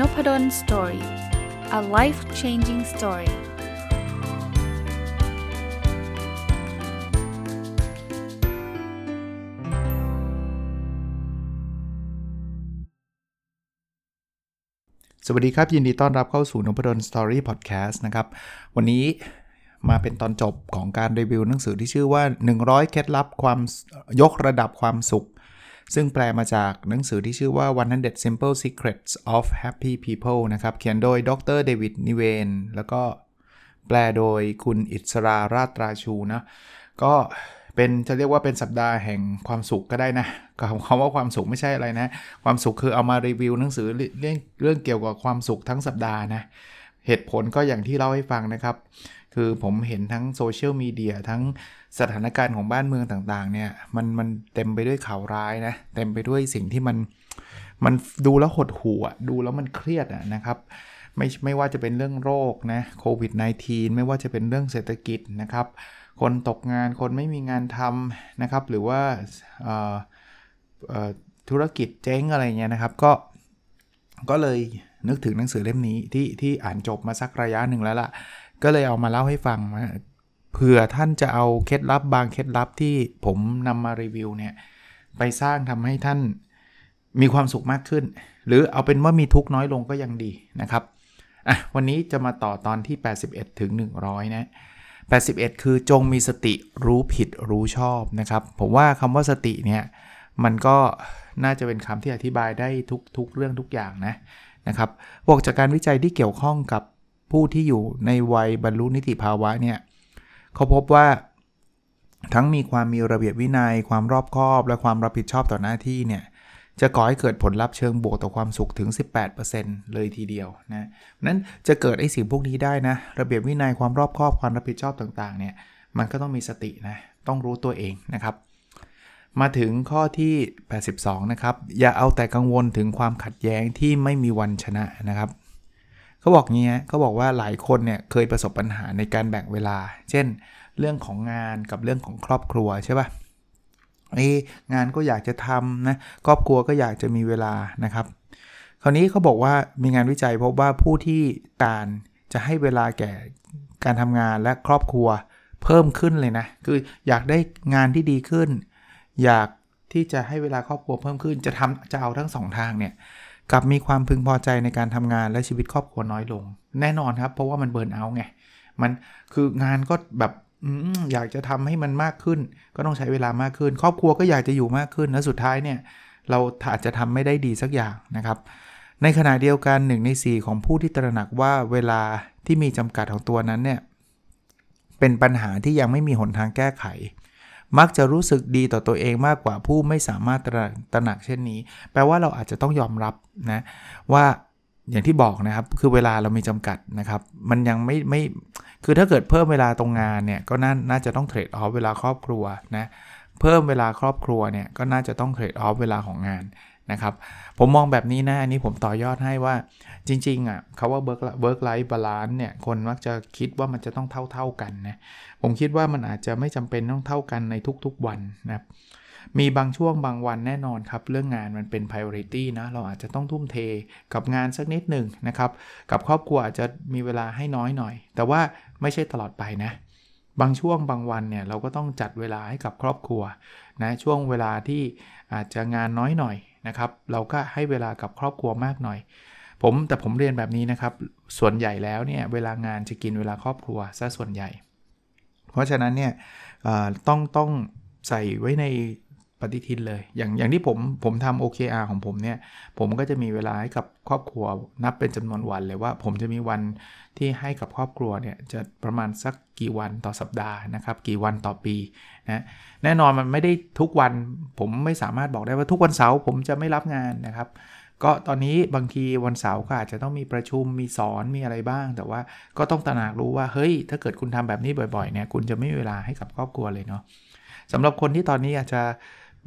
Nopadol story a life changing story สวัสดีครับ ยินดีต้อนรับเข้าสู่นพดล story พอดแคสต์นะครับ วันนี้มาเป็นตอนจบของการรีวิวหนังสือที่ชื่อว่า 100 เคล็ดลับความยกระดับความสุข ซึ่งแปลมาจากหนังสือที่ชื่อว่า 100 Simple Secrets of Happy People นะครับ เขียนโดยดรเดวิดนิเวน แล้วก็แปลโดยคุณอิสราราตราชูนะ ก็เป็นจะเรียกว่าเป็นสัปดาห์แห่งความสุขก็ได้นะคำว่าความสุขไม่ใช่อะไรนะ ความสุขคือเอามารีวิวหนังสือเรื่องเรื่องเกี่ยวกับความสุขทั้งสัปดาห์นะ เหตุผลก็อย่างที่เล่าให้ฟังนะครับ คือผมเห็นทั้งโซเชียลมีเดียทั้งสถานการณ์ของบ้านเมืองต่างๆ เนี่ยมันมันเต็มไปด้วยข่าวร้ายนะ เต็มไปด้วยสิ่งที่มันมันดูแล้วหดหู่ดูแล้วมันเครียดะนะครับไม่ไม่ว่าจะเป็นเรื่องโรคนะโควิด -19 ไม่ว่าจะเป็นเรื่องเศรษฐกิจนะครับ คนตกงานคนไม่มีงานทำนะครับ หรือว่าธุรกิจเจ๊งอะไรเงี้ยนะครับ ก็ก็เลยนึกถึงหนังสือเล่มนี้ที่ที่อ่านจบมาสักระยะหนึ่งแล้วล่ะ ก็เลยเอามาเล่าให้ฟังเผื่อท่านจะเอาเคล็ดลับบางเคล็ดลับที่ผมนำมารีวิวเนี่ยไปสร้างทำให้ท่านมีความสุขมากขึ้น หรือเอาเป็นว่ามีทุกน้อยลงก็ยังดีนะครับอะวันนี้จะมาต่อตอนที่ 81 ถึง 100 นะ 81 คือจงมีสติรู้ผิดรู้ชอบนะครับ ผมว่าคำว่าสติเนี่ยมันก็น่าจะเป็นคำที่อธิบายได้ทุกทุกเรื่องทุกอย่างนะนะครับบอกจากการวิจัยที่เกี่ยวข้องกับ ผู้ที่อยู่ในวัยบรรลุนิติภาวะเนี่ยเขาพบว่าทั้งมีความมีระเบียบวินยัย ความรอบคอบ และความรับผิดชอบต่อหน้าที่เนี่ยจะก่อให้เกิดผลลัพธ์เชิงบวกต่อความสุขถึง 18%เลยทีเดียวนะนั้นจะเกิดไอ้สิ่งพวกนี้ได้นะ ระเบียบวินยัยความรอบคอบความรับผิดชอบต่างๆเนี่ยมันก็ต้องมีสตินะต้องรู้ตัวเองนะครับ มาถึงข้อที่ 82 นะครับ อย่าเอาแต่กังวลถึงความขัดแย้งที่ไม่มีวันชนะนะครับ เขาบอกงี้เขาบอกว่าหลายคนเนี่ยเคยประสบปัญหาในการแบ่งเวลา เช่น เรื่องของงานกับเรื่องของครอบครัวใช่ปะ่ะไอ้งานก็อยากจะทำนะครอบครัวก็อยากจะมีเวลานะครับ คราวนี้เขาบอกว่ามีงานวิจัยพบว่าผู้ที่การจะให้เวลาแก่การทำงานและครอบครัวเพิ่มขึ้นเลยนะ คืออยากได้งานที่ดีขึ้น อยากที่จะให้เวลาครอบครัวเพิ่มขึ้น จะทำจะเอาทั้งสองทางเนี่ย กับมีความพึงพอใจในการทำงานและชีวิตครอบครัวน้อยลง แน่นอนครับ เพราะว่ามันเบิร์นเอาไงมันคืองานก็แบบอยากจะทำให้มันมากขึ้น ก็ต้องใช้เวลามากขึ้น ครอบครัวก็อยากจะอยู่มากขึ้นแล้วสุดท้ายเนี่ยเราอาจจะทำไม่ได้ดีสักอย่างนะครับในขณะเดียวกัน1ใน 4 ของผู้ที่ตระหนักว่าเวลาที่มีจำกัดของตัวนั้นเนี่ยเป็นปัญหาที่ยังไม่มีหนทางแก้ไข มักจะรู้สึกดีต่อตัวเองมากกว่าผู้ไม่สามารถตระหนักเช่นนี้ แปลว่าเราอาจจะต้องยอมรับนะว่าอย่างที่บอกนะครับ คือเวลาเรามีจำกัดนะครับ มันยังไม่ไม่ คือถ้าเกิดเพิ่มเวลาตรงงานเนี่ย ก็น่าน่าจะต้องเทรดออฟเวลาครอบครัวนะ เพิ่มเวลาครอบครัวเนี่ย ก็น่าจะต้องเทรดออฟเวลาของงานนะครับ ผมมองแบบนี้นะ อันนี้ผมต่อยอดให้ว่า จริงๆอะคาว่า work work life balance เนี่ย คนมักจะคิดว่ามันจะต้องเท่าๆกันนะ ผมคิดว่ามันอาจจะไม่จำเป็นต้องเท่ากันในทุกๆวันนะครับมีบางช่วงบางวันแน่นอนครับ เรื่องงานมันเป็น priority นะเราอาจจะต้องทุ่มเทกับงานสักนิดหนึ่งนะครับ กับครอบครัวอาจจะมีเวลาให้น้อยหน่อย แต่ว่าไม่ใช่ตลอดไปนะ บางช่วงบางวันเนี่ยเราก็ต้องจัดเวลาให้กับครอบครัวนะช่วงเวลาที่อาจจะงานน้อยหน่อยนะครับ เราก็ให้เวลากับครอบครัวมากหน่อย ผมแต่ผมเรียนแบบนี้นะครับ ส่วนใหญ่แล้วเนี่ยเวลางานจะกินเวลาครอบครัวซะส่วนใหญ่ เพราะฉะนั้นเนี่ยต้องต้องใส่ไว้ในปฏิทินเลย อย่างอย่างที่ผมผมทำ OKR ของผมเนี่ย ผมก็จะมีเวลาให้กับครอบครัวนับเป็นจำนวนวันเลยว่า ผมจะมีวันที่ให้กับครอบครัวเนี่ยจะประมาณสักกี่วันต่อสัปดาห์นะครับ กี่วันต่อปีนะแน่นอนมันไม่ได้ทุกวัน ผมไม่สามารถบอกได้ว่าทุกวันเสาร์ผมจะไม่รับงานนะครับ ก็ตอนนี้บางทีวันเสาร์ก็อาจจะต้องมีประชุมมีสอนมีอะไรบ้าง แต่ว่าก็ต้องตระหนักรู้ว่าเฮ้ย ถ้าเกิดคุณทำแบบนี้บ่อยๆเนี่ยคุณจะไม่มีเวลาให้กับครอบครัวเลยเนาะสำหรับคนที่ตอนนี้อาจจะ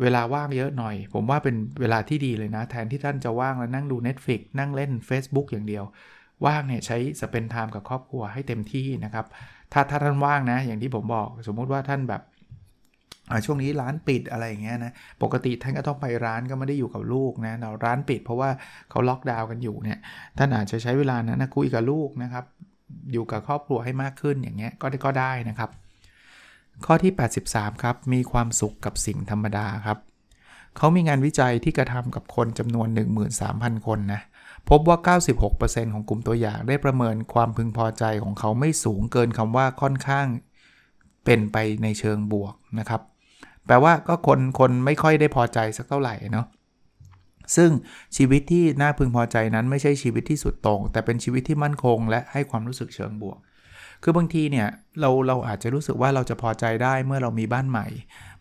เวลาว่างเยอะหน่อย ผมว่าเป็นเวลาที่ดีเลยนะ แทนที่ท่านจะว่างแล้วนั่งดู Netflix นั่งเล่น Facebook อย่างเดียว ว่างเนี่ยใช้สเปนไทม์กับครอบครัวให้เต็มที่นะครับถ้าถ้าท่านว่างนะ อย่างที่ผมบอก สมมุติว่าท่านแบบ ช่วงนี้ร้านปิดอะไรอย่างเงี้ยนะ ปกติท่านก็ต้องไปร้านก็ไม่ได้อยู่กับลูกนะเราร้านปิดเพราะว่าเขาล็อกดาวน์กันอยู่เนี่ย ท่านอาจจะใช้เวลานะนะคุยกับลูกนะครับ อยู่กับครอบครัวให้มากขึ้นอย่างเงี้ยก็ได้ก็ได้นะครับ ข้อที่ 83 ครับ มีความสุขกับสิ่งธรรมดาครับ เขามีงานวิจัยที่กระทำกับคนจำนวน 13,000 คนนะ พบว่า 96%ของกลุ่มตัวอย่างได้ประเมินความพึงพอใจของเขาไม่สูงเกินคำว่าค่อนข้างเป็นไปในเชิงบวกนะครับ แปลว่าก็คนคนไม่ค่อยได้พอใจสักเท่าไหร่เนาะซึ่งชีวิตที่น่าพึงพอใจนั้นไม่ใช่ชีวิตที่สุดตรง แต่เป็นชีวิตที่มั่นคง และให้ความรู้สึกเชิงบวก คือบางทีเนี่ยเราเราอาจจะรู้สึกว่าเราจะพอใจได้เมื่อเรามีบ้านใหม่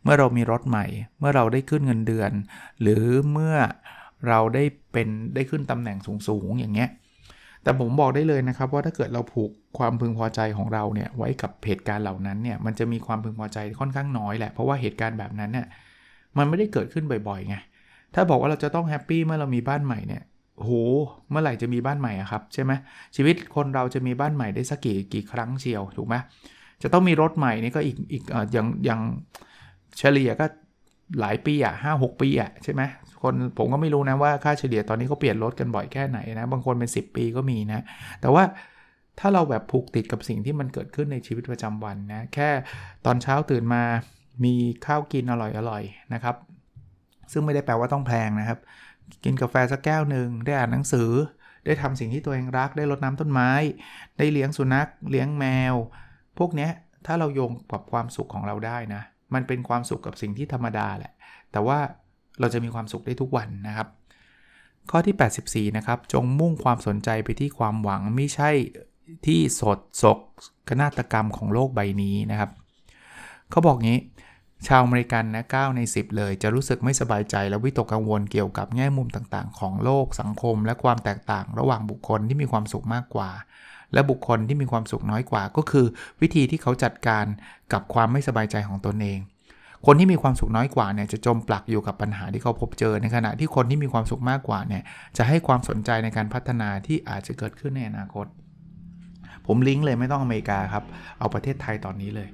เมื่อเรามีรถใหม่ เมื่อเราได้ขึ้นเงินเดือน หรือเมื่อเราได้เป็นได้ขึ้นตำแหน่งสูงๆอย่างเงี้ย แต่ผมบอกได้เลยนะครับว่าถ้าเกิดเราผูกความพึงพอใจของเราเนี่ยไว้กับเหตุการณ์เหล่านั้นเนี่ยมันจะมีความพึงพอใจค่อนข้างน้อยแหละเพราะว่าเหตุการณ์แบบนั้นเนี่ยมันไม่ได้เกิดขึ้นบ่อยๆไงถ้าบอกว่าเราจะต้องแฮปปี้เมื่อเรามีบ้านใหม่เนี่ยโหเมื่อไหร่จะมีบ้านใหม่อะครับใช่ไหมชีวิตคนเราจะมีบ้านใหม่ได้สักกี่กี่ครั้งเชียวถูกไหมจะต้องมีรถใหม่นี่ก็อีกอีกอย่างอย่างเฉลี่ยก็หลายปีอะห้าหกปีอะใช่ไหม คนผมก็ไม่รู้นะว่าค่าเฉลี่ยตอนนี้เขาเปลี่ยนรถกันบ่อยแค่ไหนนะ บางคนเป็น 10 ปีก็มีนะ แต่ว่าถ้าเราแบบผูกติดกับสิ่งที่มันเกิดขึ้นในชีวิตประจำวันนะ แค่ตอนเช้าตื่นมามีข้าวกินอร่อยๆนะครับ ซึ่งไม่ได้แปลว่าต้องแพงนะครับ กินกาแฟสักแก้วหนึ่งได้อ่านหนังสือ ได้ทำสิ่งที่ตัวเองรัก ได้รดน้ำต้นไม้ ได้เลี้ยงสุนัข เลี้ยงแมว พวกเนี้ยถ้าเราโยงกับความสุขของเราได้นะ มันเป็นความสุขกับสิ่งที่ธรรมดาแหละ แต่ว่า เราจะมีความสุขได้ทุกวันนะครับ ข้อที่ 84 นะครับ จงมุ่งความสนใจไปที่ความหวังไม่ใช่ที่สดศกกนาฏกรรมของโลกใบนี้นะครับ เขาบอกงี้ ชาวอเมริกันนะ9ใน 10 เลย จะรู้สึกไม่สบายใจและวิตกกังวลเกี่ยวกับแง่มุมต่างๆ ของโลกสังคม และความแตกต่าง ระหว่างบุคคลที่มีความสุขมากกว่า และบุคคลที่มีความสุขน้อยกว่า ก็คือ วิธีที่เขาจัดการกับความไม่สบายใจของตนเอง คนที่มีความสุขน้อยกว่าเนี่ยจะจมปลักอยู่กับปัญหาที่เขาพบเจอ ในขณะที่คนที่มีความสุขมากกว่าเนี่ยจะให้ความสนใจในการพัฒนาที่อาจจะเกิดขึ้นในอนาคต ผมลิงก์เลยไม่ต้องอเมริกาครับ เอาประเทศไทยตอนนี้เลย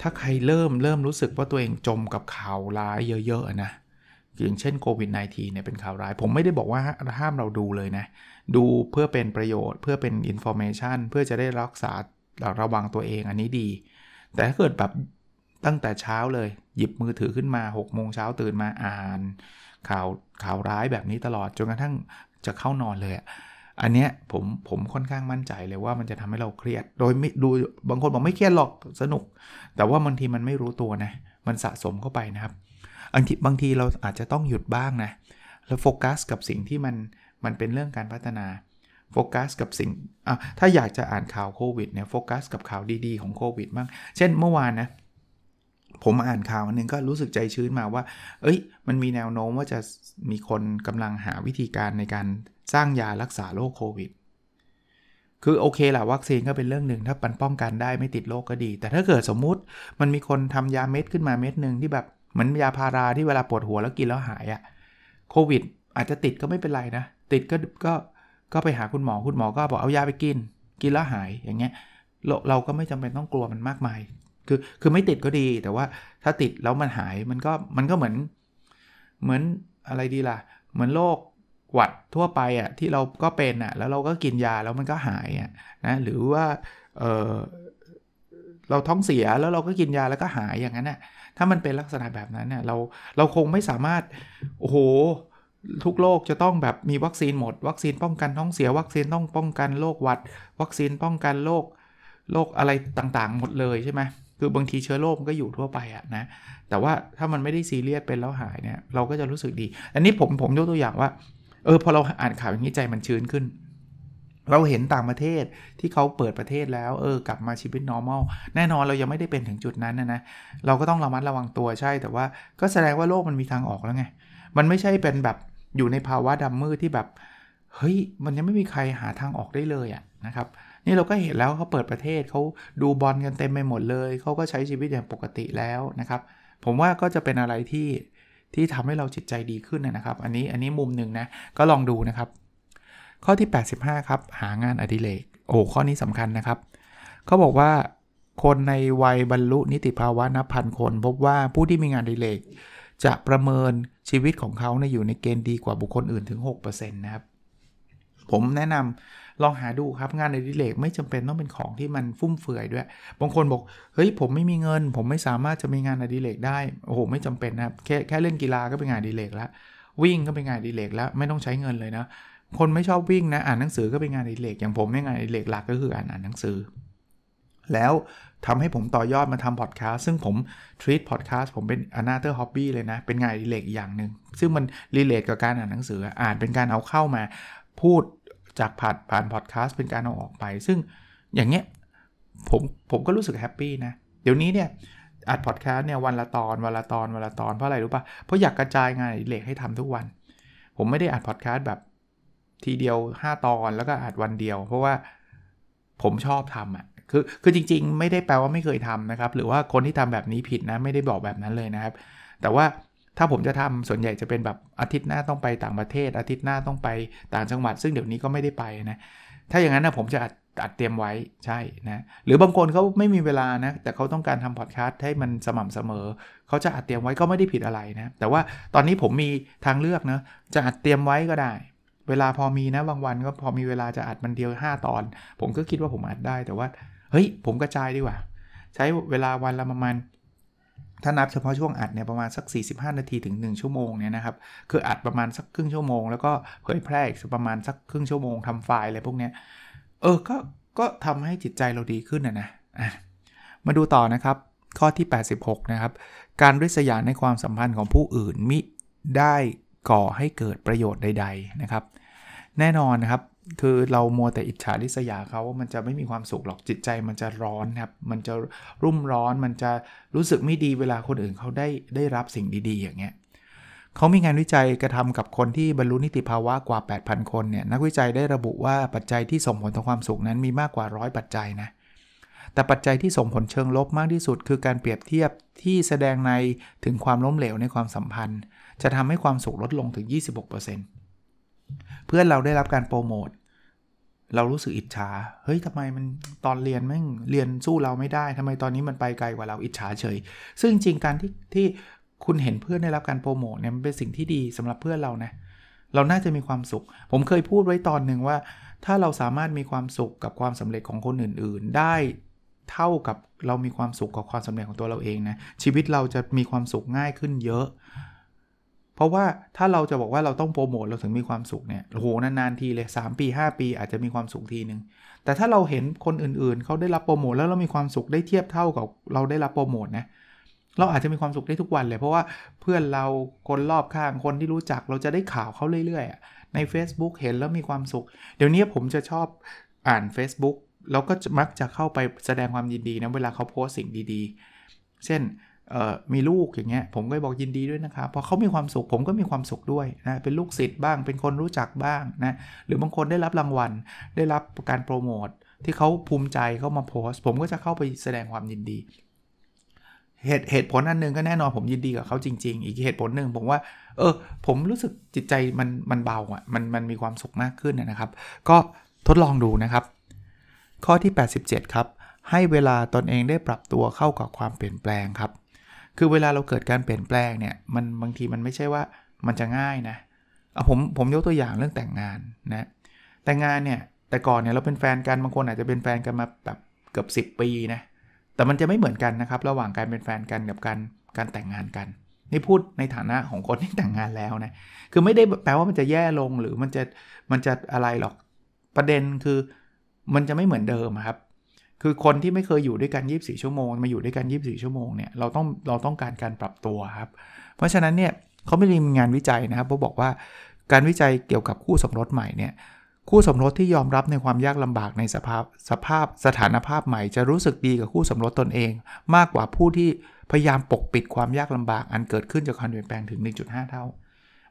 ถ้าใครเริ่มเริ่มรู้สึกว่าตัวเองจมกับข่าวร้ายเยอะๆนะอย่างเช่นโควิด -19 เนี่ยเป็นข่าวร้าย ผมไม่ได้บอกว่าห้ามเราดูเลยนะ ดูเพื่อเป็นประโยชน์ เพื่อเป็น information เพื่อจะได้รักษาระวังตัวเองอันนี้ดี แต่ถ้าเกิดแบบ ตั้งแต่เช้าเลย หยิบมือถือขึ้นมา6โมงเช้าตื่นมาอ่าน ข่าวข่าวร้ายแบบนี้ตลอดจนกระทั่งจะเข้านอนเลยอันเนี้ยผมผมค่อนข้างมั่นใจเลยว่ามันจะทำให้เราเครียด โดยไม่ดูบางคนบอกไม่เครียดหรอกสนุก แต่ว่าบางทีมันไม่รู้ตัวนะมันสะสมเข้าไปนะครับบางทีบางทีเราอาจจะต้องหยุดบ้างนะแล้วโฟกัสกับสิ่งที่มันมันเป็นเรื่องการพัฒนาโฟกัสกับสิ่งอะถ้าอยากจะอ่านข่าวโควิดเนี่ยโฟกัสกับข่าวดีๆของโควิดบ้าง เช่นเมื่อวานนะ ผมอ่านข่าวอันนึงก็รู้สึกใจชื้นมาว่า เอ้ย มันมีแนวโน้มว่าจะมีคนกำลังหาวิธีการในการสร้างยารักษาโรคโควิด คือโอเคแหละวัคซีนก็เป็นเรื่องหนึ่งถ้าปันป้องกันได้ไม่ติดโรคก็ดี แต่ถ้าเกิดสมมุติมันมีคนทำยาเม็ดขึ้นมาเม็ดหนึ่งที่แบบเหมือนยาพาราที่เวลาปวดหัวแล้วกินแล้วหายอะโควิด อาจจะติดก็ไม่เป็นไรนะ ติดก็ก็ก็ไปหาคุณหมอคุณหมอก็บอกเอายาไปกิน กินแล้วหายอย่างเงี้ยเราก็ไม่จำเป็นต้องกลัวมันมากมาย คือคือไม่ติดก็ดี แต่ว่าถ้าติดแล้วมันหายมันก็มันก็เหมือน เหมือนอะไรดีล่ะ เหมือนโรคหวัดทั่วไปอะที่เราก็เป็นอะแล้วเราก็กินยาแล้วมันก็หายอะนะหรือว่าเออเราท้องเสียแล้วเราก็กินยาแล้วก็หายอย่างนั้นน่ะถ้ามันเป็นลักษณะแบบนั้นเนี่ยเราเราคงไม่สามารถโอ้โหทุกโรคจะต้องแบบมีวัคซีนหมด วัคซีนป้องกันท้องเสีย วัคซีนต้องป้องกันโรคหวัด วัคซีนป้องกันโรคโรคอะไรต่างๆ หมดเลยใช่ไหม คือบางทีเชื้อโรคมันก็อยู่ทั่วไปอะนะ แต่ว่าถ้ามันไม่ได้ซีเรียสเป็นแล้วหายเนี่ยเราก็จะรู้สึกดี อันนี้ผมผมยกตัวอย่างว่า เออพอเราอ่านข่าวอย่างนี้ใจมันชื้นขึ้น เราเห็นต่างประเทศที่เขาเปิดประเทศแล้ว เออกลับมาชีวิต normal แน่นอนเรายังไม่ได้เป็นถึงจุดนั้นนะนะ เราก็ต้องระมัดระวังตัวใช่ แต่ว่าก็แสดงว่าโลกมันมีทางออกแล้วไง มันไม่ใช่เป็นแบบอยู่ในภาวะดำมืดที่แบบ เฮ้ย มันยังไม่มีใครหาทางออกได้เลยอะนะครับ นี่เราก็เห็นแล้วเขาเปิดประเทศเขาดูบอลกันเต็มไปหมดเลย เขาก็ใช้ชีวิตอย่างปกติแล้วนะครับ ผมว่าก็จะเป็นอะไรที่ที่ทำให้เราจิตใจดีขึ้นนะครับ อันนี้อันนี้มุมหนึ่งนะก็ลองดูนะครับ ข้อที่ 85 ครับ หางานอดิเรกโอ้ข้อนี้สำคัญนะครับเขาบอกว่าคนในวัยบรรลุนิติภาวะนับพันคน พบว่าผู้ที่มีงานอดิเรกจะประเมินชีวิตของเขาในอยู่ในเกณฑ์ดีกว่าบุคคลอื่นถึง 6%นะครับ ผมแนะนำลองหาดูครับงานอดิเรกไม่จำเป็นต้องเป็นของที่มันฟุ่มเฟือยด้วย บางคนบอกเฮ้ยผมไม่มีเงิน ผมไม่สามารถจะมีงานอดิเรกได้โอ้โหไม่จำเป็นนะครับแค่แค่เล่นกีฬาก็เป็นงานอดิเรกแล้ว วิ่งก็เป็นงานอดิเรกแล้วไม่ต้องใช้เงินเลยนะคนไม่ชอบวิ่งนะอ่านหนังสือก็เป็นงานอดิเรกอย่างผมเนี่ยงานอดิเรกหลักก็คืออ่านอ่านหนังสือ แล้วทำให้ผมต่อยอดมาทำพอดแคสต์ซึ่งผม treat podcast ผมเป็น another hobby เลยนะ เป็นงานอดิเรกอีกอย่างหนึ่งซึ่งมัน relate กับการอ่านหนังสืออ่านเป็นการเอาเข้ามา พูดจากผ่านผ่านพอดแคสต์เป็นการเอาออกไป ซึ่งอย่างเงี้ยผมผมก็รู้สึก happy นะ เดี๋ยวนี้เนี่ยอัดพอดแคสต์เนี่ยวันละตอนวันละตอนวันละตอนเพราะอะไรรู้ปะ่ะเพราะอยากกระจายงานอดิเรกให้ทำทุกวัน ผมไม่ได้อัดพอดแคสต์แบบทีเดียว 5 ตอนแล้วก็อัดวันเดียว เพราะว่าผมชอบทำอะ่ะคือคือจริง ๆ ไม่ได้แปลว่าไม่เคยทำนะครับ หรือว่าคนที่ทำแบบนี้ผิดนะ ไม่ได้บอกแบบนั้นเลยนะครับ แต่ว่า ถ้าผมจะทำส่วนใหญ่จะเป็นแบบอาทิตย์หน้าต้องไปต่างประเทศ อาทิตย์หน้าต้องไปต่างจังหวัด ซึ่งเดี๋ยวนี้ก็ไม่ได้ไปนะ ถ้าอย่างนั้นนะผมจะอัดอัดเตรียมไว้ใช่นะหรือบางคนเขาไม่มีเวลานะแต่เขาต้องการทำพอดแคสต์ให้มันสม่ำเสมอ เขาจะอัดเตรียมไว้ก็ไม่ได้ผิดอะไรนะ แต่ว่าตอนนี้ผมมีทางเลือกนะจะอัดเตรียมไว้ก็ได้ เวลาพอมีนะบางวันก็พอมีเวลาจะอัดมันเดียว 5 ตอน ผมก็คิดว่าผมอัดได้แต่ว่าเฮ้ยผมกระจายดีกว่า ใช้เวลาวันละประมาณ ถ้านับเฉพาะช่วงอัดเนี่ยประมาณสัก 45 นาทีถึง 1 ชั่วโมงเนี่ยนะครับ คืออัดประมาณสักครึ่งชั่วโมง แล้วก็เผยแพร่อีกประมาณสักครึ่งชั่วโมงทำไฟล์อะไรพวกเนี้ย เออ ก็ก็ทำให้จิตใจเราดีขึ้นนะนะะมาดูต่อนะครับ ข้อที่ 86 นะครับ การริษยาในความสัมพันธ์ของผู้อื่นมิได้ก่อให้เกิดประโยชน์ใด ๆนะครับ แน่นอนนะครับ คือเรามัวแต่อิจฉาริษยาเขาว่ามันจะไม่มีความสุขหรอกจิตใจมันจะร้อนครับ มันจะรุ่มร้อนมันจะรู้สึกไม่ดีเวลาคนอื่นเขาได้ได้รับสิ่งดีๆ อย่างเงี้ยเขามีงานวิจัยกระทำกับคนที่บรรลุนิติภาวะกว่า 8,000 คนเนี่ยนักวิจัยได้ระบุว่าปัจจัยที่ส่งผลต่อความสุขนั้นมีมากกว่าร้อยปัจจัยนะแต่ปัจจัยที่ส่งผลเชิงลบมากที่สุด คือการเปรียบเทียบที่แสดงในถึงความล้มเหลวในความสัมพันธ์ จะทำให้ความสุขลดลงถึง 26% เพื่อนเราได้รับการโปรโมทเรารู้สึกอิจฉา เฮ้ยทำไมมันตอนเรียนแม่งเรียนสู้เราไม่ได้ทำไมตอนนี้มันไปไกลกว่าเราอิจฉาเฉย ซึ่งจริงการที่ที่คุณเห็นเพื่อนได้รับการโปรโมทเนี่ยมันเป็นสิ่งที่ดีสำหรับเพื่อนเรานะ เราน่าจะมีความสุข ผมเคยพูดไว้ตอนหนึ่งว่า ถ้าเราสามารถมีความสุขกับความสำเร็จของคนอื่น ๆ ได้เท่ากับเรามีความสุขกับความสำเร็จของตัวเราเองนะ ชีวิตเราจะมีความสุขง่ายขึ้นเยอะ ราะว่าถ้าเราจะบอกว่าเราต้องโปรโมทเราถึงมีความสุขเนี่ยโอ้โหนานๆทีเลย 3 ปี 5 ปีอาจจะมีความสุขทีนึง แต่ถ้าเราเห็นคนอื่นๆ เขาได้รับโปรโมทแล้วเรามีความสุขได้เทียบเท่ากับเราได้รับโปรโมทนะเราอาจจะมีความสุขได้ทุกวันเลย เพราะว่าเพื่อนเราคนรอบข้างคนที่รู้จักเราจะได้ข่าวเขาเรื่อยๆใน Facebook เห็นแล้วมีความสุข เดี๋ยวนี้ผมจะชอบอ่าน Facebook แล้วก็มักจะเข้าไปแสดงความยินดีนะเวลาเขาโพสสิ่งดีๆ เช่น มีลูกอย่างเงี้ยผมก็บอกยินดีด้วยนะครับพอเขามีความสุขผมก็มีความสุขด้วยนะเป็นลูกศิษย์บ้าง เป็นคนรู้จักบ้างนะหรือบางคนได้รับรางวัล ได้รับการโปรโมทที่เขาภูมิใจเขามาโพสผมก็จะเข้าไปแสดงความยินดี เหตุเหตุผลอันหนึ่งก็แน่นอนผมยินดีกับเขาจริง ๆ อีกเหตุผลหนึ่งผมว่า เออ ผมรู้สึกจิตใจมันมันเบาอะมันมันมีความสุขมากขึ้นนะครับ ก็ทดลองดูนะครับ ข้อที่ 87 ครับ ให้เวลาตนเองได้ปรับตัวเข้ากับความเปลี่ยนแปลงครับ คือเวลาเราเกิดการเปลี่ยนแปลงเนี่ยมันบางทีมันไม่ใช่ว่ามันจะง่ายนะเอาผมผมยกตัวอย่างเรื่องแต่งงานนะแต่งงานเนี่ยแต่ก่อนเนี่ยเราเป็นแฟนกันบางคนอาจจะเป็นแฟนกันมาแบบเกือบ10 ปีนะแต่มันจะไม่เหมือนกันนะครับ ระหว่างการเป็นแฟนกันกับการการแต่งงานกัน นี่พูดในฐานะของคนที่แต่งงานแล้วนะคือไม่ได้แปลว่ามันจะแย่ลงหรือมันจะมันจะอะไรหรอกประเด็นคือมันจะไม่เหมือนเดิมครับ คือคนที่ไม่เคยอยู่ด้วยกัน 24 ชั่วโมง มาอยู่ด้วยกัน 24 ชั่วโมงเนี่ยเราต้องเราต้องการการปรับตัวครับ เพราะฉะนั้นเนี่ยเขาไม่ได้มีงานวิจัยนะครับเขาบอกว่าการวิจัยเกี่ยวกับคู่สมรสใหม่เนี่ยคู่สมรสที่ยอมรับในความยากลำบากในสภาพสภาพสถานภาพใหม่ จะรู้สึกดีกับคู่สมรสตนเอง มากกว่าผู้ที่พยายามปกปิดความยากลำบากอันเกิดขึ้นจากการเปลี่ยนแปลงถึง 1.5 เท่า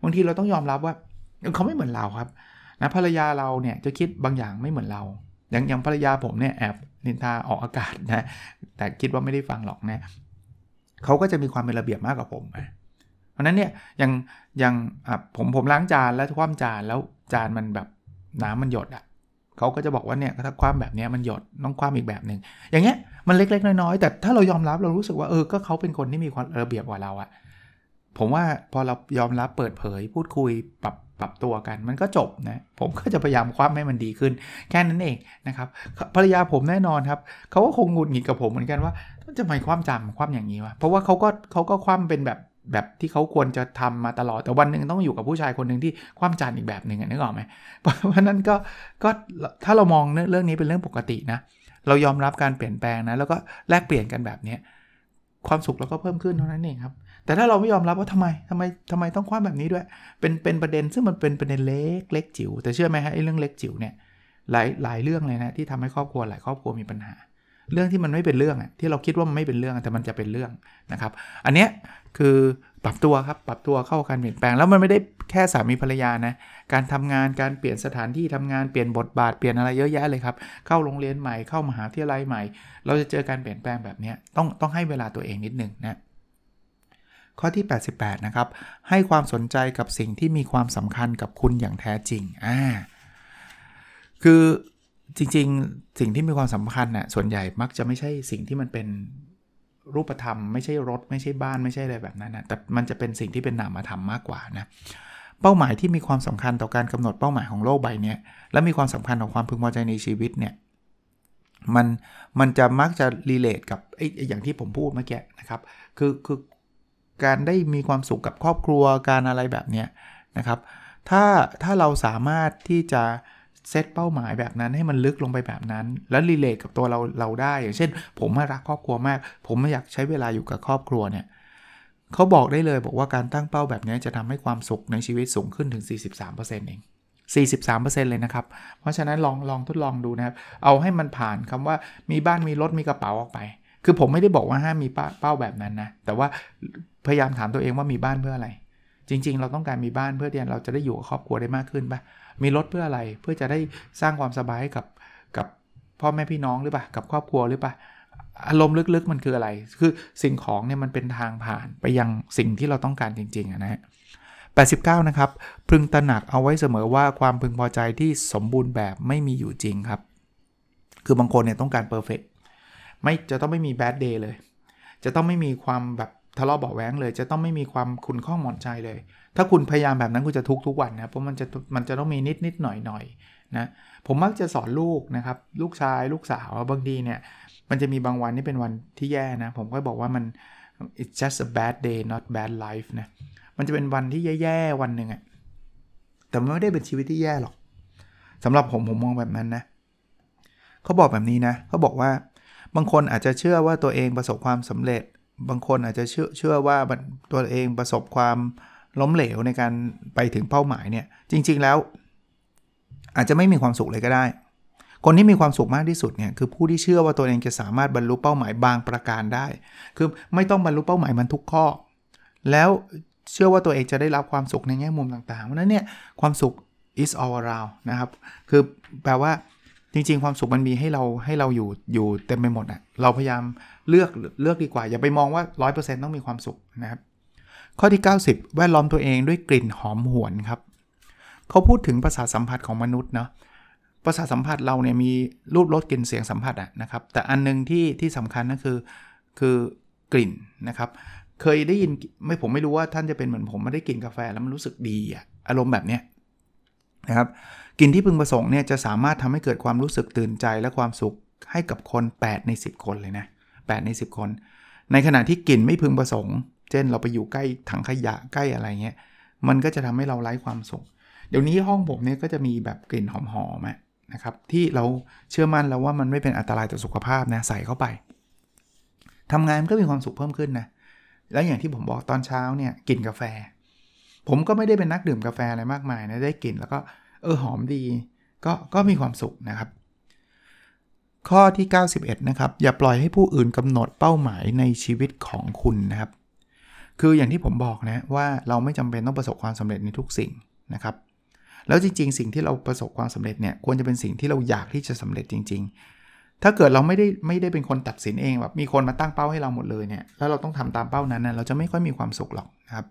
บางทีเราต้องยอมรับว่าเขาไม่เหมือนเราครับนะภรรยาเราเนี่ยจะคิดบางอย่างไม่เหมือนเรา อย่างอย่างภรรยาผมเนี่ยแอบ นินทาออกอากาศนะ แต่คิดว่าไม่ได้ฟังหรอกนะเขาก็จะมีความเป็นระเบียบมากกว่าผมเพราะนั้นเนี่ยย่างย่างผมผมล้างจานแล้วคว่ำจานแล้วจานมันแบบน้ำมันหยดอะ่ะเขาก็จะบอกว่าเนี่ยถ้าความแบบนี้มันหยดต้องความอีกแบบหนึ่งอย่างเงี้ยมันเล็กๆน้อยๆแต่ถ้าเรายอมรับเรารู้สึกว่าเออก็เขาเป็นคนที่มีความระเบียบกว่าเราอะ ผมว่าพอเรายอมรับเปิดเผย พูดคุยปรับปรับตัวกัน มันก็จบนะผมก็จะพยายามคว้าให้มันดีขึ้น แค่นั้นเองนะครับภรรยาผมแน่นอนครับเขาก็คงงุนหงิดกับผมเหมือนกันว่าจะไม่ความจำความอย่างนี้วะเพราะว่าเขาก็เขาก็ความเป็นแบบแบบที่เขาควรจะทำมาตลอดแต่วันหนึ่งต้องอยู่กับผู้ชายคนหนึ่งที่ความจานอีกแบบหนึ่งนึกออกไหมเพราะนั้นก็ก็ถ้าเรามองเรื่องนี้เป็นเรื่องปกตินะ เรายอมรับการเปลี่ยนแปลงนะ แล้วก็แลกเปลี่ยนกันแบบนี้ความสุขเราก็เพิ่มขึ้นเท่านั้นเองครับ แต่ถ้าเราไม่ยอมรับว่าทำไมทำไมทำไมต้องคว้าแบบนี้ด้วย เป็นเป็นประเด็นซึ่งมันเป็นประเด็นเล็กเล็กจิ๋วแต่เชื่อไหมฮะไอ้เรื่องเล็กจิ๋วเนี่ยหลายหลายเรื่องเลยนะที่ทำให้ครอบครัวหลายครอบครัวมีปัญหา เรื่องที่มันไม่เป็นเรื่องอะที่เราคิดว่ามันไม่เป็นเรื่องแต่มันจะเป็นเรื่องนะครับ อันเนี้ยคือปรับตัวครับปรับตัวเข้าการเปลี่ยนแปลงแล้วมันไม่ได้แค่สามีภรรยานะการทำงานการเปลี่ยนสถานที่ทำงานเปลี่ยนบทบาทเปลี่ยนอะไรเยอะแยะเลยครับเข้าโรงเรียนใหม่เข้ามหาวิทยาลัยใหม่ เราจะเจอการเปลี่ยนแปลงแบบนี้ต้องต้องให้เวลาตัวเองนิดนึงนะ ข้อที่ 88 นะครับ ให้ความสนใจกับสิ่งที่มีความสำคัญกับคุณอย่างแท้จริงอ่าคือจริงๆ สิ่งที่มีความสำคัญน่ะส่วนใหญ่มักจะไม่ใช่สิ่งที่มันเป็นรูปธรรม ไม่ใช่รถ ไม่ใช่บ้านไม่ใช่อะไรแบบนั้นนะแต่มันจะเป็นสิ่งที่เป็นนามธรรมมากกว่านะเป้าหมายที่มีความสำคัญต่อการกำหนดเป้าหมายของโลกใบนี้และมีความสำคัญต่อความพึงพอใจในชีวิตเนี่ยมันมันจะมักจะ relate กับไอ้อย่างที่ผมพูดเมื่อกี้นะครับคือคือ การได้มีความสุขกับครอบครัวการอะไรแบบเนี้ยนะครับ ถ้าถ้าเราสามารถที่จะเซตเป้าหมายแบบนั้นให้มันลึกลงไปแบบนั้น แล้ว relate กับตัวเราเราได้ อย่างเช่น ผมรักครอบครัวมาก ผมไม่อยากใช้เวลาอยู่กับครอบครัวเนี่ยเขาบอกได้เลยบอกว่าการตั้งเป้าแบบนี้จะทำให้ความสุขในชีวิตสูงขึ้นถึง 43%เอง43%เลยนะครับ เพราะฉะนั้นลองลองทดลองดูนะครับ เอาให้มันผ่านคำว่ามีบ้านมีรถมีกระเป๋าออกไป คือผมไม่ได้บอกว่าห้ามมีเป้าแบบนั้นนะ แต่ว่า พยายามถามตัวเองว่ามีบ้านเพื่ออะไร จริง ๆ เราต้องการมีบ้านเพื่อที่เราจะได้อยู่กับครอบครัวได้มากขึ้นปะมีรถเพื่ออะไรเพื่อจะได้สร้างความสบายให้กับกับพ่อแม่พี่น้องหรือปะกับครอบครัวหรือปะอารมณ์ลึกๆมันคืออะไร คือสิ่งของเนี่ยมันเป็นทางผ่านไปยังสิ่งที่เราต้องการจริงๆนะฮะ89 นะครับ พึงตระหนักเอาไว้เสมอว่าความพึงพอใจที่สมบูรณ์แบบไม่มีอยู่จริงครับ คือบางคนเนี่ยต้องการเพอร์เฟกไม่จะต้องไม่มีแบดเดย์เลย จะต้องไม่มีความแบบ ทะเลาะเบาแวงเลย จะต้องไม่มีความคุณข้องหมอนใจเลย ถ้าคุณพยายามแบบนั้นคุณจะทุกทุกวันนะเพราะมันจะมันจะต้องมีนิดนิดหน่อยหน่อยนะผมมักจะสอนลูกนะครับ ลูกชายลูกสาวบางทีเนี่ย มันจะมีบางวันที่เป็นวันที่แย่นะ ผมก็บอกว่ามัน it's just a bad day not bad life นะมันจะเป็นวันที่แย่ๆวันหนึ่งอะแต่มันไม่ได้เป็นชีวิตที่แย่หรอกสำหรับผมผมมองแบบนั้นนะเขาบอกแบบนี้นะเขาบอกว่าบางคนอาจจะเชื่อว่าตัวเองประสบความสำเร็จ บางคนอาจจะเชื่อเชื่อว่าตัวเองประสบความล้มเหลวในการไปถึงเป้าหมายเนี่ย จริง ๆแล้ว อาจจะไม่มีความสุขเลยก็ได้ คนที่มีความสุขมากที่สุดเนี่ยคือผู้ที่เชื่อว่าตัวเองจะสามารถบรรลุเป้าหมายบางประการได้ คือไม่ต้องบรรลุเป้าหมายมันทุกข้อ แล้วเชื่อว่าตัวเองจะได้รับความสุขในแง่มุมต่างๆเพราะนั้นเนี่ยความสุข is all around นะครับ คือแปลว่าจริง ๆ ความสุขมันมีให้เราให้เราอยู่อยู่เต็มไปหมดอะเราพยายาม เลือกเลือกดีกว่า อย่าไปมองว่า 100%ต้องมีความสุขนะครับ ข้อที่ 90 แวดล้อมตัวเองด้วยกลิ่นหอมหวนครับเขาพูดถึงประสาทสัมผัสของมนุษย์เนาะประสาทสัมผัสเราเนี่ยมีรูปรสกลิ่นเสียงสัมผัสอะนะครับ แต่อันนึงที่ที่สำคัญก็คือคือกลิ่นนะครับ เคยได้ยินไม่ผมไม่รู้ว่าท่านจะเป็นเหมือนผมไม่ได้กินกาแฟแล้วมันรู้สึกดีอะอารมณ์แบบเนี้ยนะครับกลิ่นที่พึงประสงค์เนี่ยจะสามารถทำให้เกิดความรู้สึกตื่นใจและความสุขให้กับคน 8 ใน 10 คนเลยนะ 8 ใน 10 คน ในขณะที่กลิ่นไม่พึงประสงค์ เช่นเราไปอยู่ใกล้ถังขยะใกล้อะไรเงี้ย มันก็จะทำให้เราไร้ความสุข เดี๋ยวนี้ห้องผมเนี่ยก็จะมีแบบกลิ่นหอมๆนะครับ ที่เราเชื่อมั่นแล้วว่ามันไม่เป็นอันตรายต่อสุขภาพนะใส่เข้าไปทำงานก็มีความสุขเพิ่มขึ้นนะ แล้วอย่างที่ผมบอกตอนเช้าเนี่ยกลิ่นกาแฟ ผมก็ไม่ได้เป็นนักดื่มกาแฟอะไรมากมายนะ ได้กลิ่นแล้วก็เออหอมดี ก็ก็มีความสุขนะครับ ข้อที่ 91 นะครับ อย่าปล่อยให้ผู้อื่นกำหนดเป้าหมายในชีวิตของคุณนะครับ คืออย่างที่ผมบอกนะว่าเราไม่จำเป็นต้องประสบความสำเร็จในทุกสิ่งนะครับ แล้วจริง ๆ สิ่งที่เราประสบความสำเร็จเนี่ยควรจะเป็นสิ่งที่เราอยากที่จะสำเร็จจริง ๆ ถ้าเกิดเราไม่ได้ไม่ได้เป็นคนตัดสินเองแบบมีคนมาตั้งเป้าให้เราหมดเลยเนี่ยแล้วเราต้องทำตามเป้านั้นนะเราจะไม่ค่อยมีความสุขหรอกนะครับ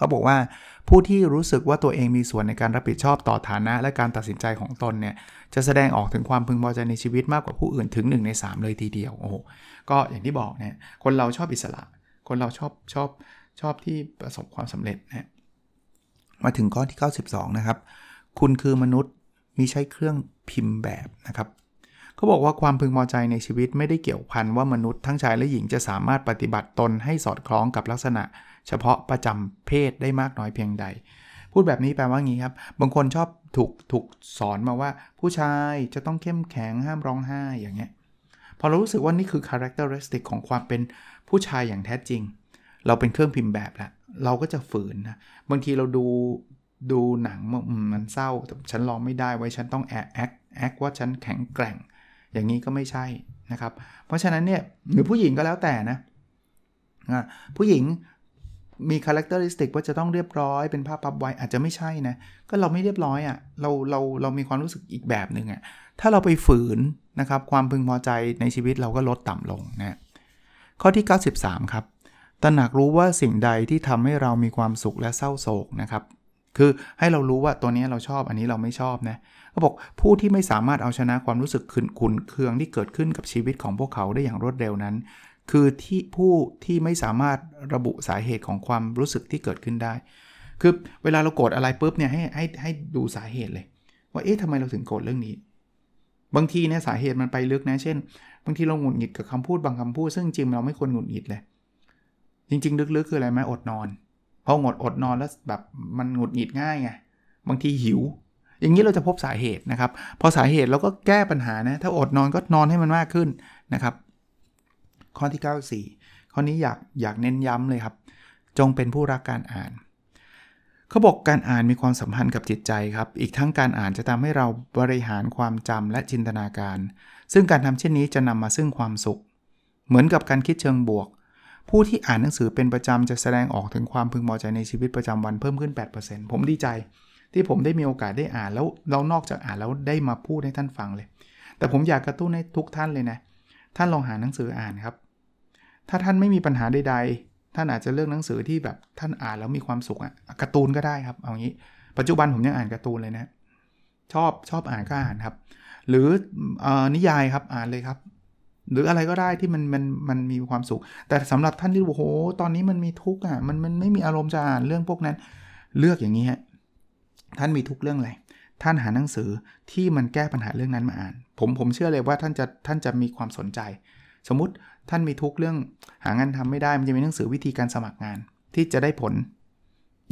เขาบอกว่าผู้ที่รู้สึกว่าตัวเองมีส่วนในการรับผิดชอบต่อฐานะและการตัดสินใจของตนเนี่ยจะแสดงออกถึงความพึงพอใจในชีวิตมากกว่าผู้อื่นถึง 1 ใน 3 เลยทีเดียวโอ้โหก็อย่างที่บอกเนี่ยคนเราชอบอิสระ คนเราชอบชอบชอบที่ประสบความสำเร็จนะมาถึงข้อที่ 92 นะครับ คุณคือมนุษย์มีใช้เครื่องพิมพ์แบบนะครับเขาบอกว่าความพึงพอใจในชีวิตไม่ได้เกี่ยวพันว่ามนุษย์ทั้งชายและหญิงจะสามารถปฏิบัติตนให้สอดคล้องกับลักษณะ เฉพาะประจำเพศได้มากน้อยเพียงใด พูดแบบนี้แปลว่างี้ครับ บางคนชอบถูกถูกสอนมาว่า ผู้ชายจะต้องเข้มแข็งห้ามร้องไห้อย่างเงี้ยพอเรารู้สึกว่านี่คือ characteristic ของความเป็นผู้ชายอย่างแท้จริง เราเป็นเครื่องพิมพ์แบบละเราก็จะฝืนนะบางทีเราดูดูหนังมันเศร้าแต่ฉันร้องไม่ได้ไว้ฉันต้องแอคแอคแอคว่าฉันแข็งแกร่ง อย่างนี้ก็ไม่ใช่นะครับ เพราะฉะนั้นเนี่ยหรือผู้หญิงก็แล้วแต่นะผู้หญิง มีคุณลักษณะสติกว่าจะต้องเรียบร้อยเป็นภาพพับไว้อาจจะไม่ใช่นะ ก็เราไม่เรียบร้อยอะ่ะเราเราเรามีความรู้สึกอีกแบบหนึ่งอะ่ะถ้าเราไปฝืนนะครับความพึงพอใจในชีวิตเราก็ลดต่ำลงนะข้อที่ 93 ครับตระหนักรู้ว่าสิ่งใดที่ทำให้เรามีความสุขและเศร้าโศกนะครับ คือให้เรารู้ว่าตัวนี้เราชอบอันนี้เราไม่ชอบนะเขาบอกผู้ที่ไม่สามารถเอาชนะความรู้สึกขุนขุนเคืองที่เกิดขึ้นกับชีวิตของพวกเขาได้อย่างรวดเร็วนั้น คือที่ผู้ที่ไม่สามารถระบุสาเหตุของความรู้สึกที่เกิดขึ้นได้ คือเวลาเราโกรธอะไรปุ๊บเนี่ยให้ให้ให้ดูสาเหตุเลย ว่าเอ๊ะทำไมเราถึงโกรธเรื่องนี้ บางทีเนี่ยสาเหตุมันไปลึกนะ เช่น บางทีเราหงุดหงิดกับคำพูดบางคำพูด ซึ่งจริงเราไม่ควรหงุดหงิดเลย จริง ๆ ลึกๆคืออะไรไหมอดนอนพอหงดอดนอนแล้วแบบมันหงุดหงิดง่ายไงบางทีหิว อย่างนี้เราจะพบสาเหตุนะครับ พอสาเหตุเราก็แก้ปัญหานะ ถ้าอดนอนก็นอนให้มันมากขึ้นนะครับ ข้อที่ 94 ข้อนี้อยากอยากเน้นย้ำเลยครับ จงเป็นผู้รักการอ่านเขาบอกการอ่านมีความสัมพันธ์กับจิตใจครับ อีกทั้งการอ่านจะทำให้เราบริหารความจำและจินตนาการ ซึ่งการทำเช่นนี้จะนำมาซึ่งความสุข เหมือนกับการคิดเชิงบวก ผู้ที่อ่านหนังสือเป็นประจำจะแสดงออกถึงความพึงพอใจในชีวิตประจำวันเพิ่มขึ้น 8%ผมดีใจ ที่ผมได้มีโอกาสได้อ่านแล้วเรานอกจากอ่านแล้วได้มาพูดให้ท่านฟังเลย แต่ผมอยากกระตุ้นให้ทุกท่านเลยนะ ท่านลองหาหนังสืออ่านครับ ถ้าท่านไม่มีปัญหาใด ๆ ท่านอาจจะเลือกหนังสือที่แบบท่านอ่านแล้วมีความสุขอะการ์ตูนก็ได้ครับ เอางี้ ปัจจุบันผมยังอ่านการ์ตูนเลยนะ ชอบชอบอ่านก็อ่านครับ หรืออนิยายครับอ่านเลยครับ หรืออะไรก็ได้ที่มันมันมันมีความสุข แต่สำหรับท่านที่โอ้โห ตอนนี้มันมีทุกข์อะมันมันไม่มีอารมณ์จะอ่านเรื่องพวกนั้น เลือกอย่างนี้ฮะท่านมีทุกเรื่องอะไร ท่านหาหนังสือที่มันแก้ปัญหาเรื่องนั้นมาอ่าน ผมผมเชื่อเลยว่าท่านจะท่านจะมีความสนใจ สมมติท่านมีทุกเรื่องหางานทำไม่ได้มันจะมีหนังสือวิธีการสมัครงาน ที่จะได้ผล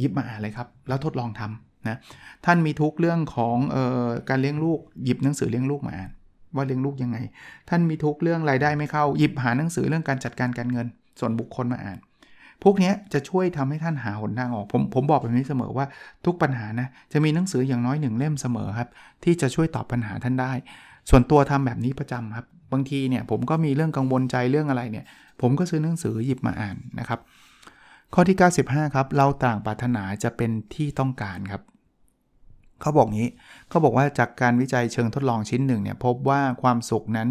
ยิบมาอ่านเลยครับ แล้วทดลองทำนะท่านมีทุกเรื่องของออการเลี้ยงลูกหยิบหนังสือเลี้ยงลูกมาอ่านว่าเลี้ยงลูกยังไง ท่านมีทุกเรื่องรายได้ไม่เข้าหยิบหาหนังสือเรื่องการจัดการการเงิน ส่วนบุคคลมาอ่าน พวกนี้จะช่วยทำให้ท่านหาหนทางออก ผมผมบอกแบบนี้เสมอว่าทุกปัญหานะจะมีหนังสืออย่างน้อยหนึ่งเล่มเสมอครับ ที่จะช่วยตอบปัญหาท่านได้ ส่วนตัวทำแบบนี้ประจำครับ บางทีเนี่ยผมก็มีเรื่องกังวลใจเรื่องอะไรเนี่ย ผมก็ซื้อหนังสือหยิบมาอ่านนะครับ ข้อที่ 95 ครับ เราต่างปรารถนาจะเป็นที่ต้องการครับเขาบอกงี้เขาบอกว่าจากการวิจัยเชิงทดลองชิ้นหนึ่งเนี่ยพบว่าความสุขนั้น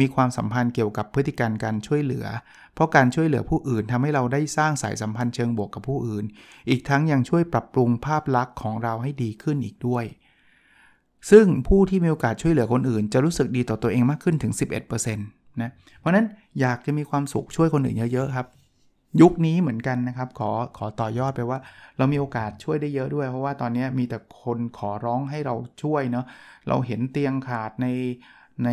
มีความสัมพันธ์เกี่ยวกับพฤติการการช่วยเหลือ เพราะการช่วยเหลือผู้อื่นทำให้เราได้สร้างสายสัมพันธ์เชิงบวกกับผู้อื่น อีกทั้งยังช่วยปรับปรุงภาพลักษณ์ของเราให้ดีขึ้นอีกด้วย ซึ่งผู้ที่มีโอกาสช่วยเหลือคนอื่น จะรู้สึกดีต่อตัวเองมากขึ้นถึง 11%นะ เพราะนั้นอยากจะมีความสุขช่วยคนอื่นเยอะๆครับ ยุคนี้เหมือนกันนะครับ ขอขอต่อยอดไปว่า เรามีโอกาสช่วยได้เยอะด้วย เพราะว่าตอนนี้มีแต่คนขอร้องให้เราช่วยเนาะ เราเห็นเตียงขาดในใน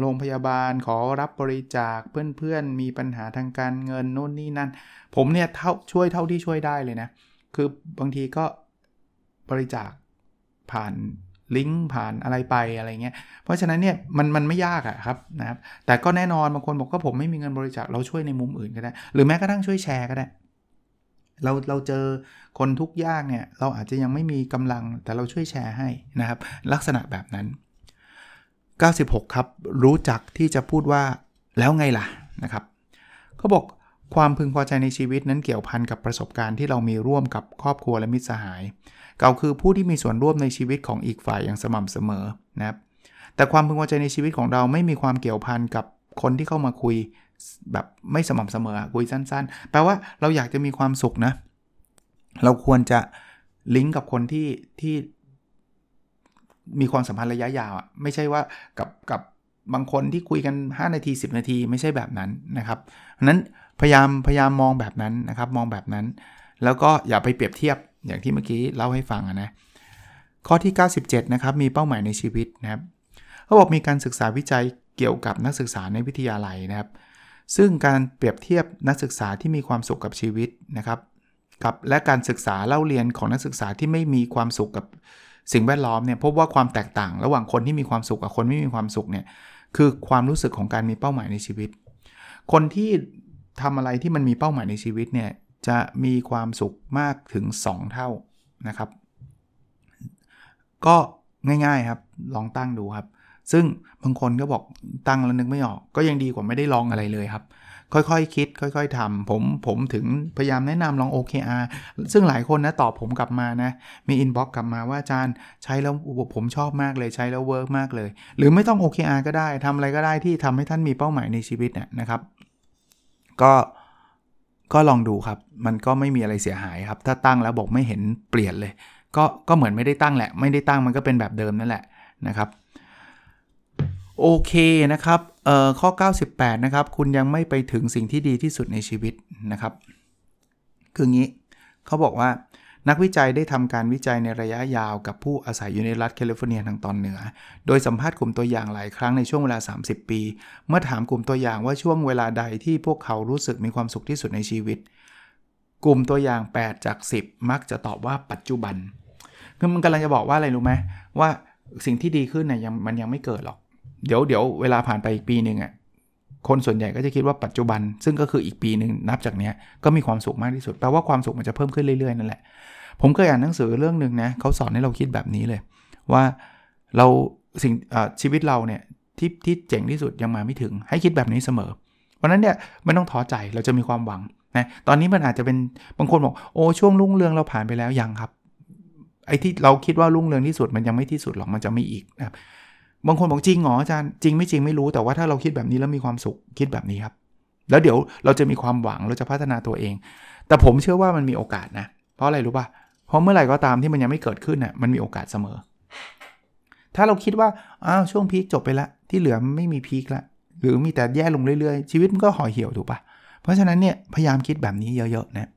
โรงพยาบาลขอรับบริจาคเพื่อนๆ มีปัญหาทางการเงินโน่นนี่นั่น ผมเนี่ยเท่าช่วยเท่าที่ช่วยได้เลยนะ คือบางทีก็บริจาคผ่านลิงก์ผ่านอะไรไปอะไรเงี้ย เพราะฉะนั้นเนี่ยมันมันไม่ยากอะครับนะครับแต่ก็แน่นอนบางคนบอกก็ผมไม่มีเงินบริจาคเราช่วยในมุมอื่นก็ได้ หรือแม้กระทั่งช่วยแชร์ก็ได้ เราเราเจอคนทุกยากเนี่ยเราอาจจะยังไม่มีกำลังแต่เราช่วยแชร์ให้นะครับ ลักษณะแบบนั้น 96 ครับ รู้จักที่จะพูดว่าแล้วไงล่ะนะครับเขาบอกความพึงพอใจในชีวิตนั้นเกี่ยวพันกับประสบการณ์ที่เรามีร่วมกับครอบครัวและมิตรสหาย เก่าคือผู้ที่มีส่วนร่วมในชีวิตของอีกฝ่ายอย่างสม่ำเสมอนะครับแต่ความพึงพอใจในชีวิตของเราไม่มีความเกี่ยวพันกับคนที่เข้ามาคุยแบบไม่สม่ำเสมอคุยสั้น ๆ แปลว่าเราอยากจะมีความสุขนะ เราควรจะลิงก์กับคนที่ที่ มีความสัมพันธ์ระยะยาวอะไม่ใช่ว่ากับกับบางคนที่คุยกัน 5 นาที 10 นาทีไม่ใช่แบบนั้นนะครับเพราะนั้นพยายามพยายามมองแบบนั้นนะครับมองแบบนั้น แล้วก็อย่าไปเปรียบเทียบอย่างที่เมื่อกี้เล่าให้ฟังนะข้อที่ 97 นะครับ มีเป้าหมายในชีวิตนะครับเขาบอกมีการศึกษาวิจัยเกี่ยวกับนักศึกษาในวิทยาลัยนะครับ ซึ่งการเปรียบเทียบนักศึกษาที่มีความสุขกับชีวิตนะครับกับและการศึกษาเล่าเรียนของนักศึกษาที่ไม่มีความสุขกับ สิ่งแวดล้อมเนี่ยพบว่าความแตกต่าง ระหว่างคนที่มีความสุขกับคนไม่มีความสุขเนี่ยคือความรู้สึกของการมีเป้าหมายในชีวิต คนที่ทำอะไรที่มันมีเป้าหมายในชีวิตเนี่ยจะมีความสุขมากถึง 2 เท่านะครับ ก็ง่ายๆครับลองตั้งดูครับ ซึ่งบางคนก็บอกตั้งแล้วนึกไม่ออก ก็ยังดีกว่าไม่ได้ลองอะไรเลยครับ ค่อยๆคิด ค่อยๆทำผมผมถึงพยายามแนะนำลอง OKR ซึ่งหลายคนนะตอบผมกลับมานะมี inbox กลับมาว่าอาจารย์ใช้แล้วผมชอบมากเลยใช้แล้ว work มากเลย หรือไม่ต้อง OKR ก็ได้ทำอะไรก็ได้ที่ทำให้ท่านมีเป้าหมายในชีวิตเนี่ยนะครับ ก็ก็ลองดูครับ มันก็ไม่มีอะไรเสียหายครับ ถ้าตั้งแล้วบอกไม่เห็นเปลี่ยนเลย ก็ก็เหมือนไม่ได้ตั้งแหละ ไม่ได้ตั้งมันก็เป็นแบบเดิมนั่นแหละนะครับ โอเคนะครับ ข้อ 98 นะครับ คุณยังไม่ไปถึงสิ่งที่ดีที่สุดในชีวิตนะครับ คืองี้เขาบอกว่านักวิจัยได้ทำการวิจัยในระยะยาวกับผู้อาศัยอยู่ในรัฐแคลิฟอร์เนียทางตอนเหนือ โดยสัมภาษณ์กลุ่มตัวอย่างหลายครั้งในช่วงเวลา 30 ปี เมื่อถามกลุ่มตัวอย่างว่าช่วงเวลาใดที่พวกเขารู้สึกมีความสุขที่สุดในชีวิต กลุ่มตัวอย่าง 8 จาก 10 มักจะตอบว่าปัจจุบัน คือมันกำลังจะบอกว่าอะไรรู้ไหมว่าสิ่งที่ดีขึ้นเนี่ยมันยังไม่เกิดหรอก เดี๋ยวเดี๋ยวเวลาผ่านไปอีกปีหนึ่งอะคนส่วนใหญ่ก็จะคิดว่าปัจจุบัน ซึ่งก็คืออีกปีหนึ่งนับจากเนี้ยก็มีความสุขมากที่สุดแปลว่าความสุขมันจะเพิ่มขึ้นเรื่อยๆนั่นแหละ ผมเคยอ่านหนังสือเรื่องหนึ่งนะเขาสอนให้เราคิดแบบนี้เลย ว่าเราสิ่งชีวิตเราเนี่ยที่ที่เจ๋งที่สุดยังมาไม่ถึง ให้คิดแบบนี้เสมอ เพราะนั้นเนี่ยไม่ต้องท้อใจเราจะมีความหวังนะตอนนี้มันอาจจะเป็นบางคนบอกโอ้ช่วงรุ่งเรืองเราผ่านไปแล้วยังครับไอ้ที่เราคิดว่ารุ่งเรืองที่สุดมันยังไม่ที่สุดหรอกมันจะไม่อีกนะครับ บางคนบอกจริงเหรออาจารย์จริงไม่จริงไม่รู้แต่ว่าถ้าเราคิดแบบนี้แล้วมีความสุขคิดแบบนี้ครับ แล้วเดี๋ยวเราจะมีความหวังเราจะพัฒนาตัวเอง แต่ผมเชื่อว่ามันมีโอกาสนะ เพราะอะไรรู้ป่ะเพราะเมื่อไหร่ก็ตามที่มันยังไม่เกิดขึ้นน่ะมันมีโอกาสเสมอ ถ้าเราคิดว่าอ้าวช่วงพีคจบไปแล้วที่เหลือไม่มีพีคละหรือมีแต่แย่ลงเรื่อยๆ ชีวิตมันก็ห่อเหี่ยวถูกป่ะเพราะฉะนั้นเนี่ยพยายามคิดแบบนี้เยอะๆนะ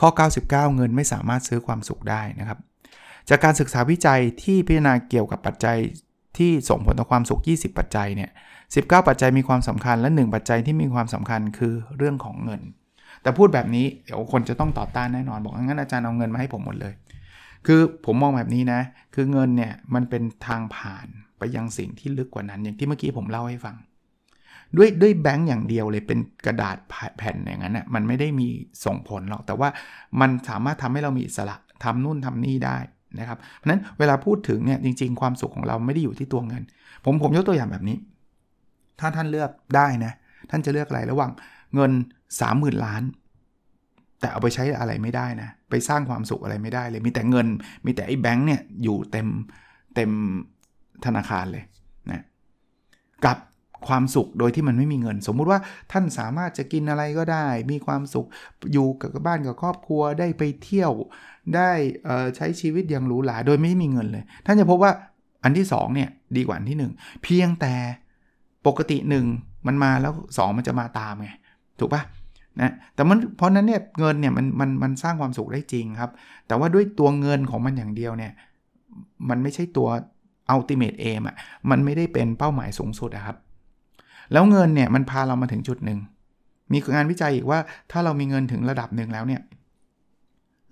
ข้อ 99 เงินไม่สามารถซื้อความสุขได้นะครับ จากการศึกษาวิจัยที่พิจารณาเกี่ยวกับปัจจัย ที่ส่งผลต่อความสุข 20 ปัจจัยเนี่ย19 ปัจจัยมีความสำคัญและ 1 ปัจจัยที่มีความสำคัญคือเรื่องของเงิน แต่พูดแบบนี้เดี๋ยวคนจะต้องต่อต้านแน่นอนบอกงั้นอาจารย์เอาเงินมาให้ผมหมดเลย คือผมมองแบบนี้นะ คือเงินเนี่ยมันเป็นทางผ่านไปยังสิ่งที่ลึกกว่านั้น อย่างที่เมื่อกี้ผมเล่าให้ฟัง ด้วยด้วยแบงก์อย่างเดียวเลยเป็นกระดาษแผ่นอย่างนั้นนะ่ะมันไม่ได้มีส่งผลหรอกแต่ว่ามันสามารถทำให้เรามีอิสระทำนู่นทำนี่ได้ นะครับเพราะนั้นเวลาพูดถึงเนี่ยจริง ๆ ความสุขของเราไม่ได้อยู่ที่ตัวเงิน ผมผมยกตัวอย่างแบบนี้ ถ้าท่านเลือกได้นะท่านจะเลือกอะไรระหว่างเงิน 30,000 ล้าน แต่เอาไปใช้อะไรไม่ได้นะไปสร้างความสุขอะไรไม่ได้เลยมีแต่เงิน มีแต่ไอ้แบงค์เนี่ยอยู่เต็มเต็มธนาคารเลยนะกับ ความสุขโดยที่มันไม่มีเงิน สมมุติว่าท่านสามารถจะกินอะไรก็ได้ มีความสุขอยู่กับบ้านกับครอบครัวได้ไปเที่ยว ได้ใช้ชีวิตอย่างหรูหราโดยไม่มีเงินเลย ท่านจะพบว่าอันที่2เนี่ยดีกว่าอันที่ 1 เพียงแต่ปกติ 1 มันมาแล้ว 2 มันจะมาตามไงถูกปะนะแต่มันเพราะนั้นเนี่ยเงินเนี่ยมันมันมันสร้างความสุขได้จริงครับ แต่ว่าด้วยตัวเงินของมันอย่างเดียวเนี่ยมันไม่ใช่ตัวอัลติเมทเอมอะมันไม่ได้เป็นเป้าหมายสูงสุดนะครับ แล้วเงินเนี่ยมันพาเรามาถึงจุดหนึ่ง มีงานวิจัยอีกว่าถ้าเรามีเงินถึงระดับหนึ่งแล้วเนี่ย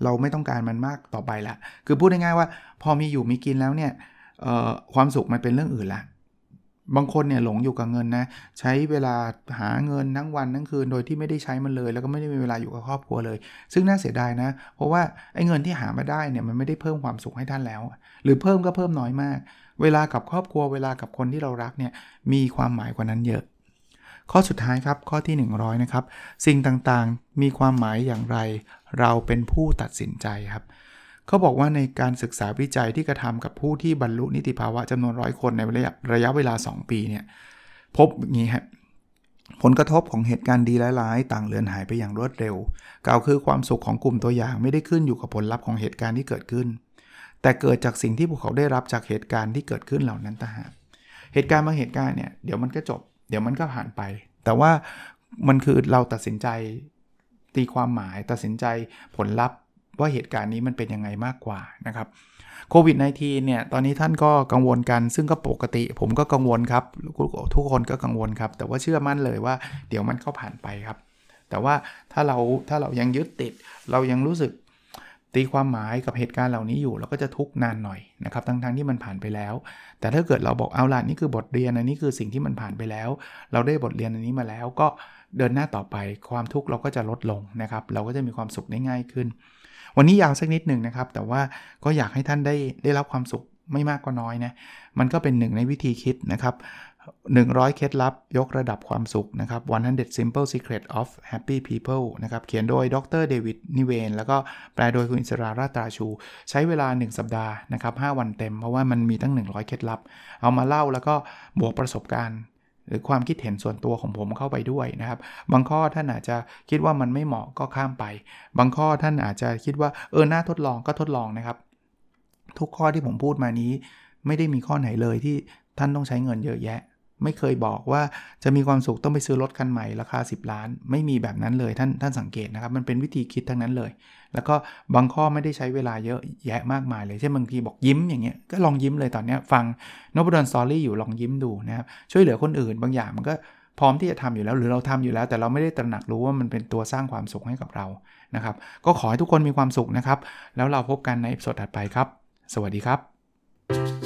เราไม่ต้องการมันมากต่อไปละ คือพูดง่ายๆว่า พอมีอยู่มีกินแล้วเนี่ยความสุขมันเป็นเรื่องอื่นละ บางคนเนี่ยหลงอยู่กับเงินนะ ใช้เวลาหาเงินทั้งวันทั้งคืนโดยที่ไม่ได้ใช้มันเลย แล้วก็ไม่ได้มีเวลาอยู่กับครอบครัวเลย ซึ่งน่าเสียดายนะ เพราะว่าไอ้เงินที่หามาได้เนี่ยมันไม่ได้เพิ่มความสุขให้ท่านแล้ว หรือเพิ่มก็เพิ่มน้อยมาก เวลากับครอบครัวเวลากับคนที่เรารักเนี่ยมีความหมายกว่านั้นเยอะ ข้อสุดท้ายครับข้อที่ 100 นะครับ สิ่งต่างๆ มีความหมายอย่างไร เราเป็นผู้ตัดสินใจครับเขาบอกว่าในการศึกษาวิจัยที่กระทำกับผู้ที่บรรลุนิติภาวะจำนวนร้อยคนในระยะระยะเวลา 2 ปีเนี่ยพบอย่างนี้ครับผลกระทบของเหตุการณ์ดีร้ายๆ ต่างเลือนหายไปอย่างรวดเร็ว กล่าวคือความสุขของกลุ่มตัวอย่างไม่ได้ขึ้นอยู่กับผลลัพธ์ของเหตุการณ์ที่เกิดขึ้น แต่เกิดจากสิ่งที่พวกเขาได้รับจากเหตุการณ์ที่เกิดขึ้นเหล่านั้นต่างหากเหตุการณ์บางเหตุการณ์เนี่ยเดี๋ยวมันก็จบ เดี๋ยวมันก็ผ่านไป แต่ว่ามันคือเราตัดสินใจตีความหมายตัดสินใจผลลัพธ์ว่าเหตุการณ์นี้มันเป็นยังไงมากกว่านะครับโควิด -19 เนี่ย ตอนนี้ท่านก็กังวลกัน ซึ่งก็ปกติ ผมก็กังวลครับ ทุกคนก็กังวลครับ แต่ว่าเชื่อมั่นเลยว่า เดี๋ยวมันก็ผ่านไปครับ แต่ว่าถ้าเราถ้าเรายังยึดติด เรายังรู้สึก ตีความหมายกับเหตุการณ์เหล่านี้อยู่เราก็จะทุกนานหน่อยนะครับทั้งๆทที่มันผ่านไปแล้ว แต่ถ้าเกิดเราบอกเอาล่ะนี่คือบทเรียนอันนี้คือสิ่งที่มันผ่านไปแล้ว เราได้บทเรียนอันนี้มาแล้ว ก็เดินหน้าต่อไปความทุกข์เราก็จะลดลงนะครับเราก็จะมีความสุขได้ง่ายขึ้น วันนี้ยาวสักนิดหนึ่งนะครับ แต่ว่าก็อยากให้ท่านได้ได้รับความสุขไม่มากก็น้อยนะ มันก็เป็นหนึ่งในวิธีคิดนะครับ 100 เคล็ดลับยกระดับความสุขนะครับ100 simple secret of happy people นะครับ เขียนโดยดรเดวิดนิเวน แล้วก็แปลโดยคุณอิสราราตาชู ใช้เวลา 1 สัปดาห์นะครับ 5 วันเต็ม เพราะว่ามันมีตั้ง 100 เคล็ดลับ เอามาเล่าแล้วก็บวกประสบการณ์ หรือความคิดเห็นส่วนตัวของผมเข้าไปด้วยนะครับ บางข้อท่านอาจจะคิดว่ามันไม่เหมาะก็ข้ามไป บางข้อท่านอาจจะคิดว่าเออน่าทดลองก็ทดลองนะครับ ทุกข้อที่ผมพูดมานี้ ไม่ได้มีข้อไหนเลยที่ท่านต้องใช้เงินเยอะแยะ ไม่เคยบอกว่าจะมีความสุขต้องไปซื้อรถคันใหม่ราคา 10 ล้าน ไม่มีแบบนั้นเลยท่านท่านสังเกตนะครับ มันเป็นวิธีคิดทั้งนั้นเลย แล้วก็บางข้อไม่ได้ใช้เวลาเยอะแยะมากมายเลยเช่นบางทีบอกยิ้มอย่างเงี้ยก็ลองยิ้มเลยตอนนี้ฟังนบดอนสตอรี่อยู่ลองยิ้มดูนะครับช่วยเหลือคนอื่น บางอย่างมันก็พร้อมที่จะทำอยู่แล้ว หรือเราทำอยู่แล้ว แต่เราไม่ได้ตระหนักรู้ว่ามันเป็นตัวสร้างความสุขให้กับเรานะครับ ก็ขอให้ทุกคนมีความสุขนะครับ แล้วเราพบกันในสดถัดไปครับ สวัสดีครับ